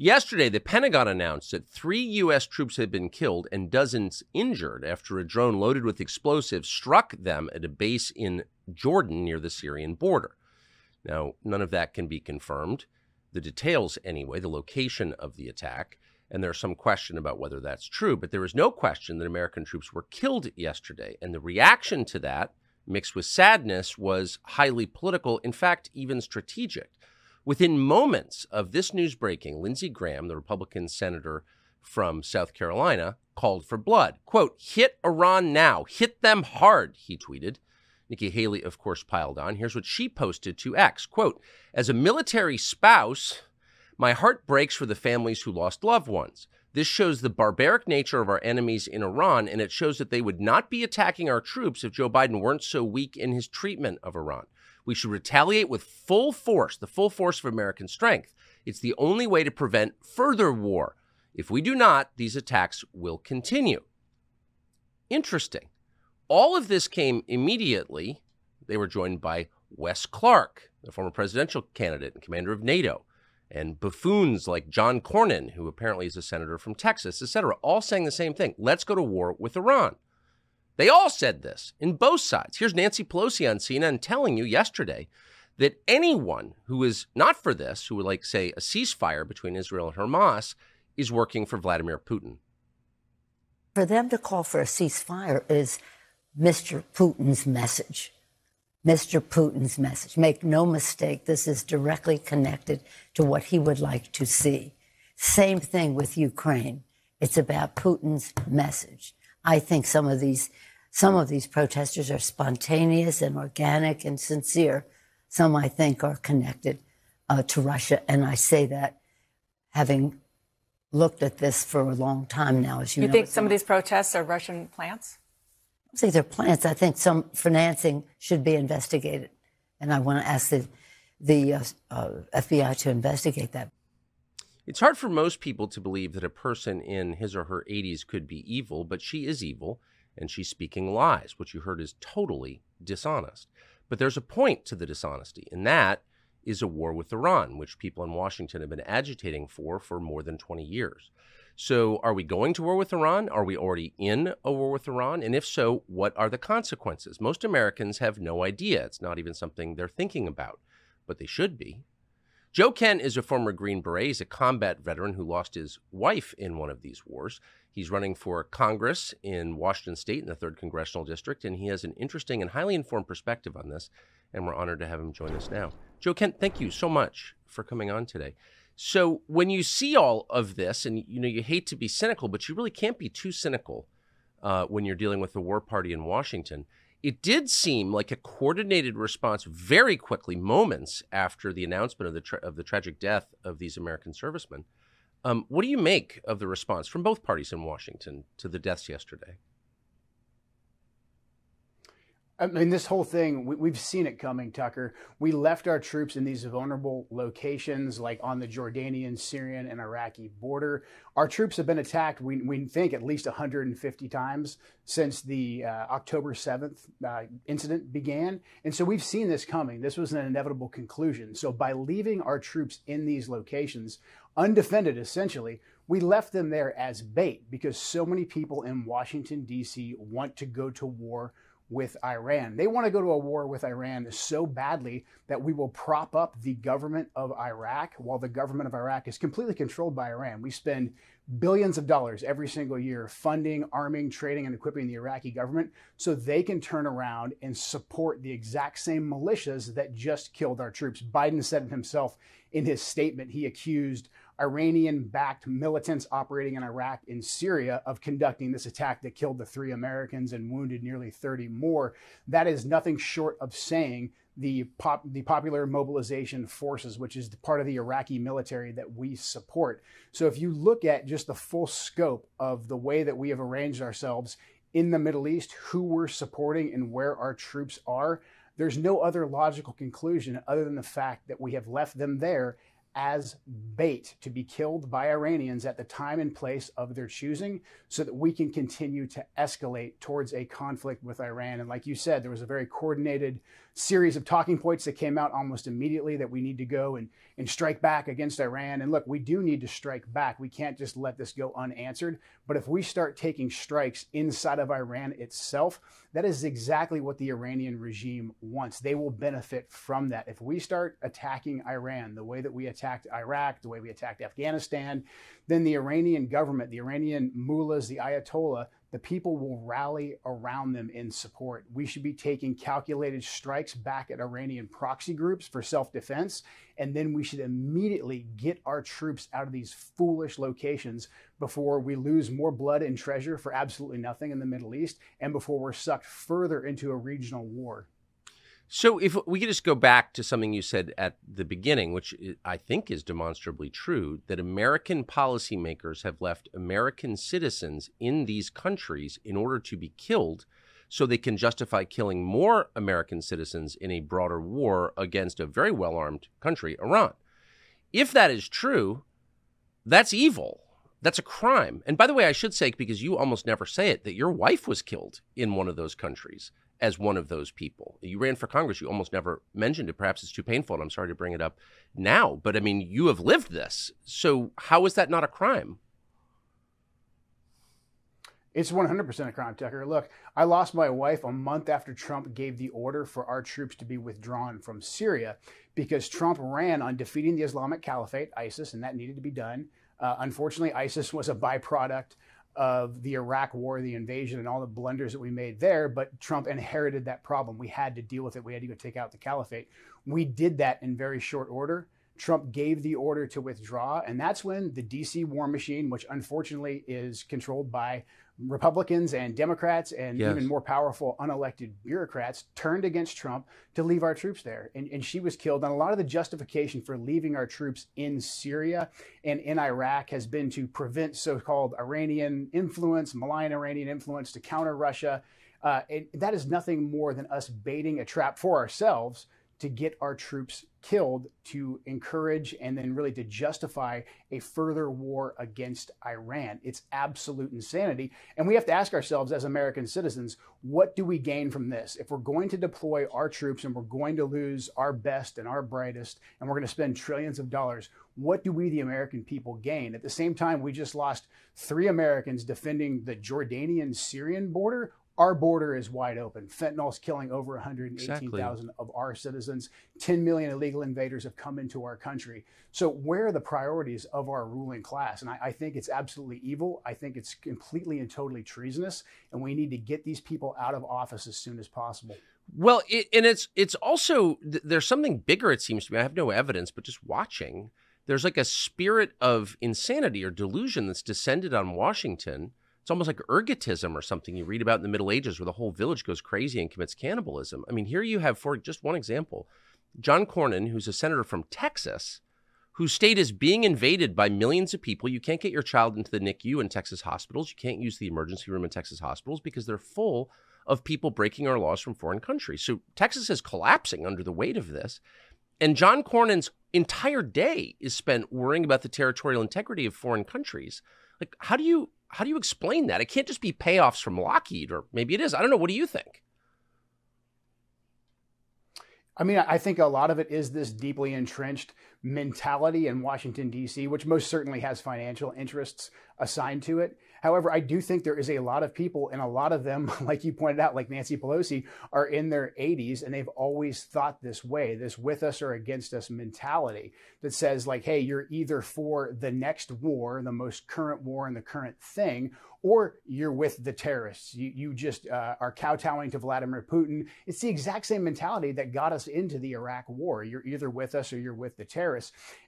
Yesterday, the Pentagon announced that three U.S. troops had been killed and dozens injured after a drone loaded with explosives struck them at a base in Jordan near the Syrian border. Now, none of that can be confirmed. The details, anyway, the location of the attack, and there's some question about whether that's true, but there is no question that American troops were killed yesterday. And the reaction to that, mixed with sadness, was highly political, in fact, even strategic. Within moments of this news breaking, Lindsey Graham, the Republican senator from South Carolina, called for blood. Quote, hit Iran now, hit them hard, he tweeted. Nikki Haley, of course, piled on. Here's what she posted to X. Quote, as a military spouse, my heart breaks for the families who lost loved ones. This shows the barbaric nature of our enemies in Iran, and it shows that they would not be attacking our troops if Joe Biden weren't so weak in his treatment of Iran. We should retaliate with full force, the full force of American strength. It's the only way to prevent further war. If we do not, these attacks will continue. Interesting. All of this came immediately. They were joined by Wes Clark, the former presidential candidate and commander of NATO, and buffoons like John Cornyn, who apparently is a senator from Texas, etc., all saying the same thing. Let's go to war with Iran. They all said this in both sides. Here's Nancy Pelosi on CNN telling you yesterday that anyone who is not for this, who would like, say, a ceasefire between Israel and Hamas, is working for Vladimir Putin. For them to call for a ceasefire is Mr. Putin's message. Mr. Putin's message. Make no mistake, this is directly connected to what he would like to see. Same thing with Ukraine. It's about Putin's message. I think some of these some of these protesters are spontaneous and organic and sincere. Some, I think, are connected uh, to Russia. And I say that having looked at this for a long time now, as you, you know. think some of these protests are Russian plants? I think they're plants. I think some financing should be investigated. And I want to ask the, the uh, uh, FBI to investigate that. It's hard for most people to believe that a person in his or her 80s could be evil, but she is evil and she's speaking lies. What you heard is totally dishonest. But there's a point to the dishonesty, and that is a war with Iran, which people in Washington have been agitating for for more than 20 years. So, are we going to war with Iran? Are we already in a war with Iran? And if so, what are the consequences? Most Americans have no idea. It's not even something they're thinking about, but they should be. Joe Kent is a former Green Beret. He's a combat veteran who lost his wife in one of these wars. He's running for Congress in Washington State in the 3rd Congressional District, and he has an interesting and highly informed perspective on this, and we're honored to have him join us now. Joe Kent, thank you so much for coming on today. So, when you see all of this, and you know, you hate to be cynical, but you really can't be too cynical uh, when you're dealing with the war party in Washington. It did seem like a coordinated response very quickly, moments after the announcement of the tra- of the tragic death of these American servicemen. Um, what do you make of the response from both parties in Washington to the deaths yesterday? I mean, this whole thing, we, have seen it coming, Tucker. We left our troops in these vulnerable locations, like on the Jordanian, Syrian, and Iraqi border. Our troops have been attacked, we, we think, at least 150 times since the uh, October 7th uh, incident began. And so we've seen this coming. This was an inevitable conclusion. So by leaving our troops in these locations, undefended essentially, we left them there as bait because so many people in Washington, D.C. want to go to war with Iran. They want to go to a war with Iran so badly that we will prop up the government of Iraq while the government of Iraq is completely controlled by Iran. We spend billions of dollars every single year funding, arming, training, and equipping the Iraqi government so they can turn around and support the exact same militias that just killed our troops. Biden said it himself in his statement. He accused Iranian backed militants operating in Iraq and Syria of conducting this attack that killed the three Americans and wounded nearly 30 more. That is nothing short of saying the, pop, the popular mobilization forces, which is part of the Iraqi military that we support. So if you look at just the full scope of the way that we have arranged ourselves in the Middle East, who we're supporting and where our troops are, there's no other logical conclusion other than the fact that we have left them there as bait to be killed by Iranians at the time and place of their choosing so that we can continue to escalate towards a conflict with Iran. And like you said, there was a very coordinated series of talking points that came out almost immediately that we need to go and, and strike back against Iran. And look, we do need to strike back. We can't just let this go unanswered. But if we start taking strikes inside of Iran itself, that is exactly what the Iranian regime wants. They will benefit from that. If we start attacking Iran the way that we attacked Iraq, the way we attacked Afghanistan, then the Iranian government, the Iranian mullahs, the Ayatollah, the people will rally around them in support. We should be taking calculated strikes back at Iranian proxy groups for self defense. And then we should immediately get our troops out of these foolish locations before we lose more blood and treasure for absolutely nothing in the Middle East and before we're sucked further into a regional war. So, if we could just go back to something you said at the beginning, which I think is demonstrably true, that American policymakers have left American citizens in these countries in order to be killed so they can justify killing more American citizens in a broader war against a very well armed country, Iran. If that is true, that's evil. That's a crime. And by the way, I should say, because you almost never say it, that your wife was killed in one of those countries as one of those people. You ran for Congress. You almost never mentioned it. Perhaps it's too painful, and I'm sorry to bring it up now. But I mean, you have lived this. So how is that not a crime? It's 100% a crime, Tucker. Look, I lost my wife a month after Trump gave the order for our troops to be withdrawn from Syria because Trump ran on defeating the Islamic Caliphate, ISIS, and that needed to be done. Uh, unfortunately, ISIS was a byproduct of the Iraq war, the invasion, and all the blunders that we made there. But Trump inherited that problem. We had to deal with it. We had to go take out the caliphate. We did that in very short order. Trump gave the order to withdraw. And that's when the DC war machine, which unfortunately is controlled by Republicans and Democrats and yes. even more powerful unelected bureaucrats turned against Trump to leave our troops there. And, and she was killed. And a lot of the justification for leaving our troops in Syria and in Iraq has been to prevent so called Iranian influence, malign Iranian influence to counter Russia. Uh, and that is nothing more than us baiting a trap for ourselves to get our troops killed to encourage and then really to justify a further war against Iran. It's absolute insanity. And we have to ask ourselves as American citizens, what do we gain from this? If we're going to deploy our troops and we're going to lose our best and our brightest, and we're going to spend trillions of dollars, what do we, the American people, gain? At the same time, we just lost three Americans defending the Jordanian Syrian border our border is wide open. Fentanyl is killing over 118,000 exactly. of our citizens. 10 million illegal invaders have come into our country. So, where are the priorities of our ruling class? And I, I, think it's absolutely evil. I think it's completely and totally treasonous. And we need to get these people out of office as soon as possible. Well, it, and it's it's also there's something bigger. It seems to me. I have no evidence, but just watching, there's like a spirit of insanity or delusion that's descended on Washington it's almost like ergotism or something you read about in the Middle Ages where the whole village goes crazy and commits cannibalism. I mean, here you have, for just one example, John Cornyn, who's a senator from Texas, whose state is being invaded by millions of people. You can't get your child into the NICU in Texas hospitals. You can't use the emergency room in Texas hospitals because they're full of people breaking our laws from foreign countries. So Texas is collapsing under the weight of this. And John Cornyn's entire day is spent worrying about the territorial integrity of foreign countries. Like, how do you how do you explain that? It can't just be payoffs from Lockheed, or maybe it is. I don't know. What do you think? I mean, I think a lot of it is this deeply entrenched mentality in Washington, D.C., which most certainly has financial interests assigned to it. However, I do think there is a lot of people, and a lot of them, like you pointed out, like Nancy Pelosi, are in their 80s and they've always thought this way this with us or against us mentality that says, like, hey, you're either for the next war, the most current war and the current thing, or you're with the terrorists. You, you just uh, are kowtowing to Vladimir Putin. It's the exact same mentality that got us into the Iraq war. You're either with us or you're with the terrorists.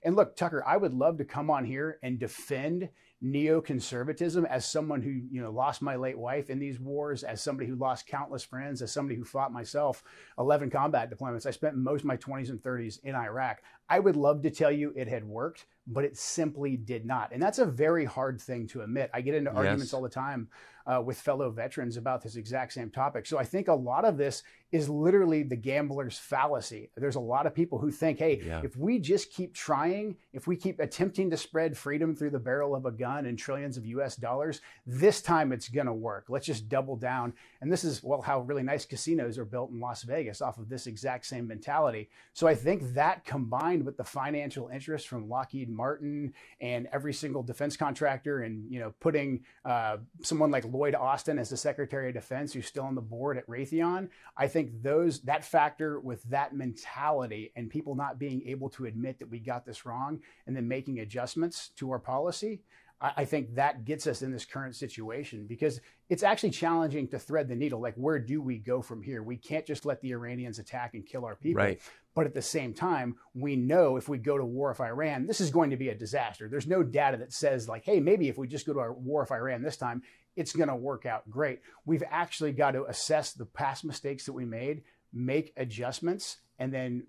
And look, Tucker, I would love to come on here and defend neoconservatism as someone who you know lost my late wife in these wars as somebody who lost countless friends as somebody who fought myself 11 combat deployments. I spent most of my 20s and 30s in iraq. I would love to tell you it had worked but it simply did not and that's a very hard thing to admit i get into yes. arguments all the time uh, with fellow veterans about this exact same topic. So I think a lot of this is literally the gambler's fallacy. There's a lot of people who think, hey, yeah. if we just keep trying, if we keep attempting to spread freedom through the barrel of a gun, and trillions of US dollars. This time it's going to work. Let's just double down. And this is, well, how really nice casinos are built in Las Vegas off of this exact same mentality. So I think that combined with the financial interest from Lockheed Martin and every single defense contractor and, you know, putting uh, someone like Lloyd Austin as the Secretary of Defense who's still on the board at Raytheon, I think those, that factor with that mentality and people not being able to admit that we got this wrong and then making adjustments to our policy, I, think that gets us in this current situation because it's actually challenging to thread the needle. Like, where do we go from here? We can't just let the Iranians attack and kill our people. Right. But at the same time, we know if we go to war with Iran, this is going to be a disaster. There's no data that says, like, hey, maybe if we just go to a war with Iran this time, it's going to work out great. We've actually got to assess the past mistakes that we made, make adjustments, and then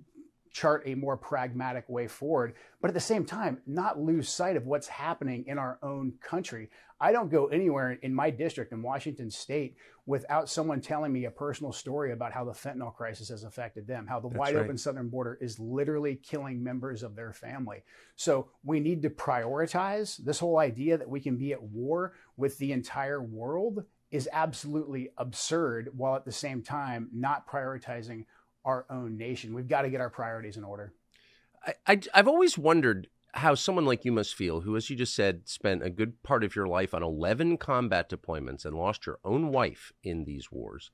chart a more pragmatic way forward, but at the same time, not lose sight of what's happening in our own country. I don't go anywhere in my district in Washington state without someone telling me a personal story about how the fentanyl crisis has affected them, how the That's wide right. open southern border is literally killing members of their family. So we need to prioritize this whole idea that we can be at war with the entire world is absolutely absurd while at the same time not prioritizing our own nation. We've got to get our priorities in order. I, I, I've always wondered how someone like you must feel, who, as you just said, spent a good part of your life on 11 combat deployments and lost your own wife in these wars,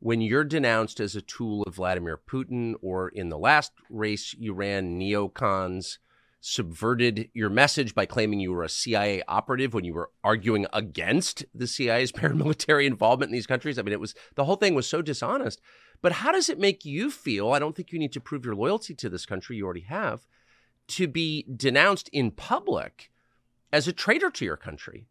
when you're denounced as a tool of Vladimir Putin, or in the last race you ran, neocons subverted your message by claiming you were a CIA operative when you were arguing against the CIA's paramilitary involvement in these countries. I mean, it was the whole thing was so dishonest. But how does it make you feel? I don't think you need to prove your loyalty to this country, you already have, to be denounced in public as a traitor to your country.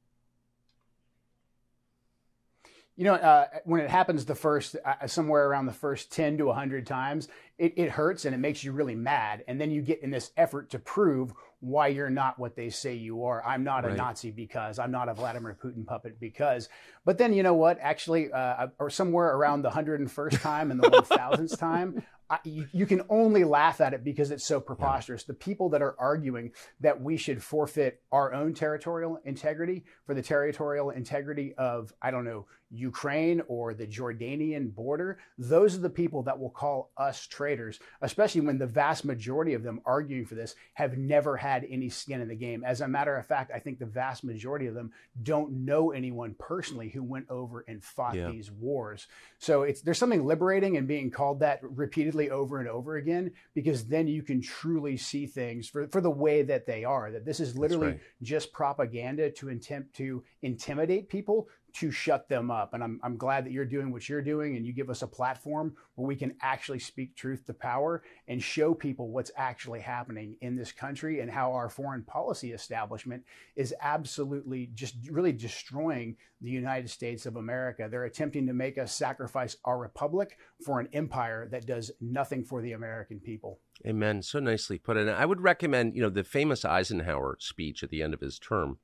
You know, uh, when it happens the first, uh, somewhere around the first 10 to 100 times, it, it hurts and it makes you really mad. And then you get in this effort to prove why you're not what they say you are. I'm not right. a Nazi because I'm not a Vladimir Putin puppet because. But then you know what? Actually, uh, or somewhere around the 101st time and the 1000th time, I, you, you, can only laugh at it because it's so preposterous. Yeah. The people that are arguing that we should forfeit our own territorial integrity for the territorial integrity of, I don't know, Ukraine or the Jordanian border, those are the people that will call us traitors, especially when the vast majority of them arguing for this have never had any skin in the game. As a matter of fact, I think the vast majority of them don't know anyone personally who went over and fought yeah. these wars. So it's there's something liberating in being called that repeatedly over and over again, because then you can truly see things for, for the way that they are, that this is literally right. just propaganda to attempt to intimidate people to shut them up. And I'm, I'm glad that you're doing what you're doing and you give us a platform where we can actually speak truth to power and show people what's actually happening in this country and how our foreign policy establishment is absolutely just really destroying the United States of America. They're attempting to make us sacrifice our republic for an empire that does nothing for the American people. Amen. So nicely put. And I would recommend, you know, the famous Eisenhower speech at the end of his term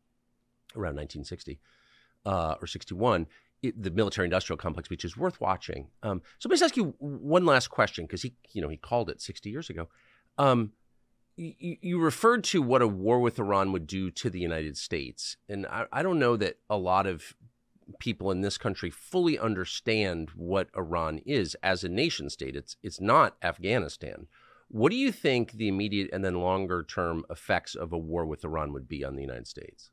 around 1960 uh, or 61, it, the military industrial complex, which is worth watching. Um, so let me ask you one last question because he, you know, he called it 60 years ago. Um, you, you, referred to what a war with Iran would do to the United States, and I, I don't know that a lot of people in this country fully understand what Iran is as a nation state. It's it's not Afghanistan. What do you think the immediate and then longer term effects of a war with Iran would be on the United States?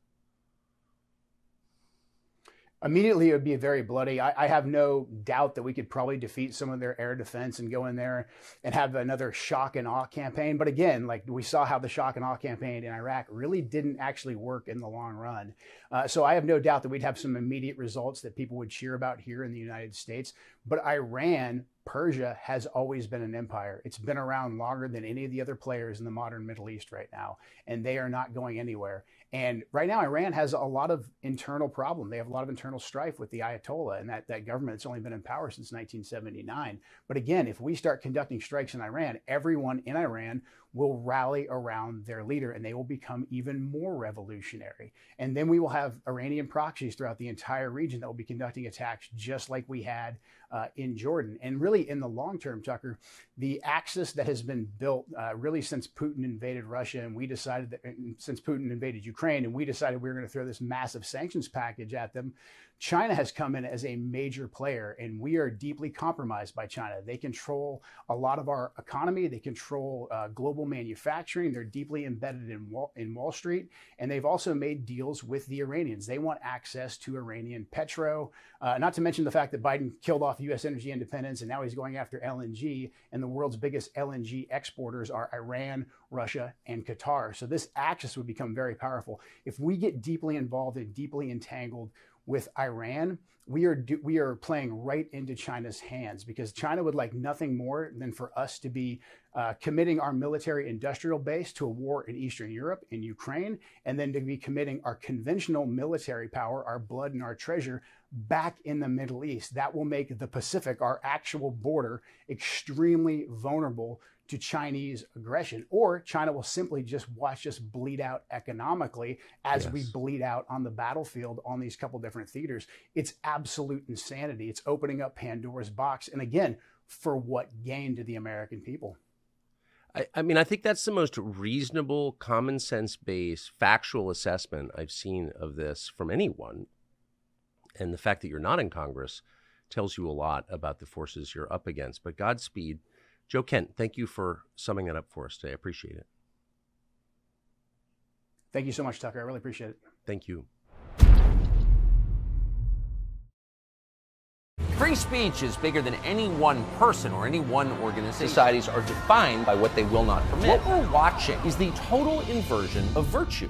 Immediately it would be very bloody. I, I, have no doubt that we could probably defeat some of their air defense and go in there and have another shock and awe campaign. But again, like we saw how the shock and awe campaign in Iraq really didn't actually work in the long run. Uh, so I have no doubt that we'd have some immediate results that people would cheer about here in the United States. But Iran Persia has always been an empire. It's been around longer than any of the other players in the modern Middle East right now, and they are not going anywhere. And right now, Iran has a lot of internal problem. They have a lot of internal strife with the Ayatollah and that, that government that's only been in power since 1979. But again, if we start conducting strikes in Iran, everyone in Iran will rally around their leader and they will become even more revolutionary. And then we will have Iranian proxies throughout the entire region that will be conducting attacks just like we had uh, in Jordan. And really, in the long term, Tucker, the axis that has been built uh, really since Putin invaded Russia and we decided that since Putin invaded Ukraine and we decided we were going to throw this massive sanctions package at them, China has come in as a major player and we are deeply compromised by China. They control a lot of our economy, they control uh, global manufacturing, they're deeply embedded in Wall, in Wall Street, and they've also made deals with the Iranians. They want access to Iranian petro, uh, not to mention the fact that Biden killed off U.S. energy independence and now he's going after LNG, and the world's biggest LNG exporters are Iran, Russia, and Qatar. So this axis would become very powerful. If we get deeply involved and deeply entangled with Iran, we are do, we are playing right into China's hands because China would like nothing more than for us to be uh, committing our military industrial base to a war in Eastern Europe, in Ukraine, and then to be committing our conventional military power, our blood and our treasure back in the Middle East. That will make the Pacific, our actual border, extremely vulnerable to Chinese aggression, or China will simply just watch us bleed out economically as yes. we bleed out on the battlefield on these couple different theaters. It's absolute insanity. It's opening up Pandora's box. And again, for what gain to the American people? I, I mean, I think that's the most reasonable, common sense based, factual assessment I've seen of this from anyone. And the fact that you're not in Congress tells you a lot about the forces you're up against. But Godspeed Joe Kent, thank you for summing that up for us today. I appreciate it. Thank you so much, Tucker. I really appreciate it. Thank you. Free speech is bigger than any one person or any one organization. Societies are defined by what they will not permit. What we're watching is the total inversion of virtue.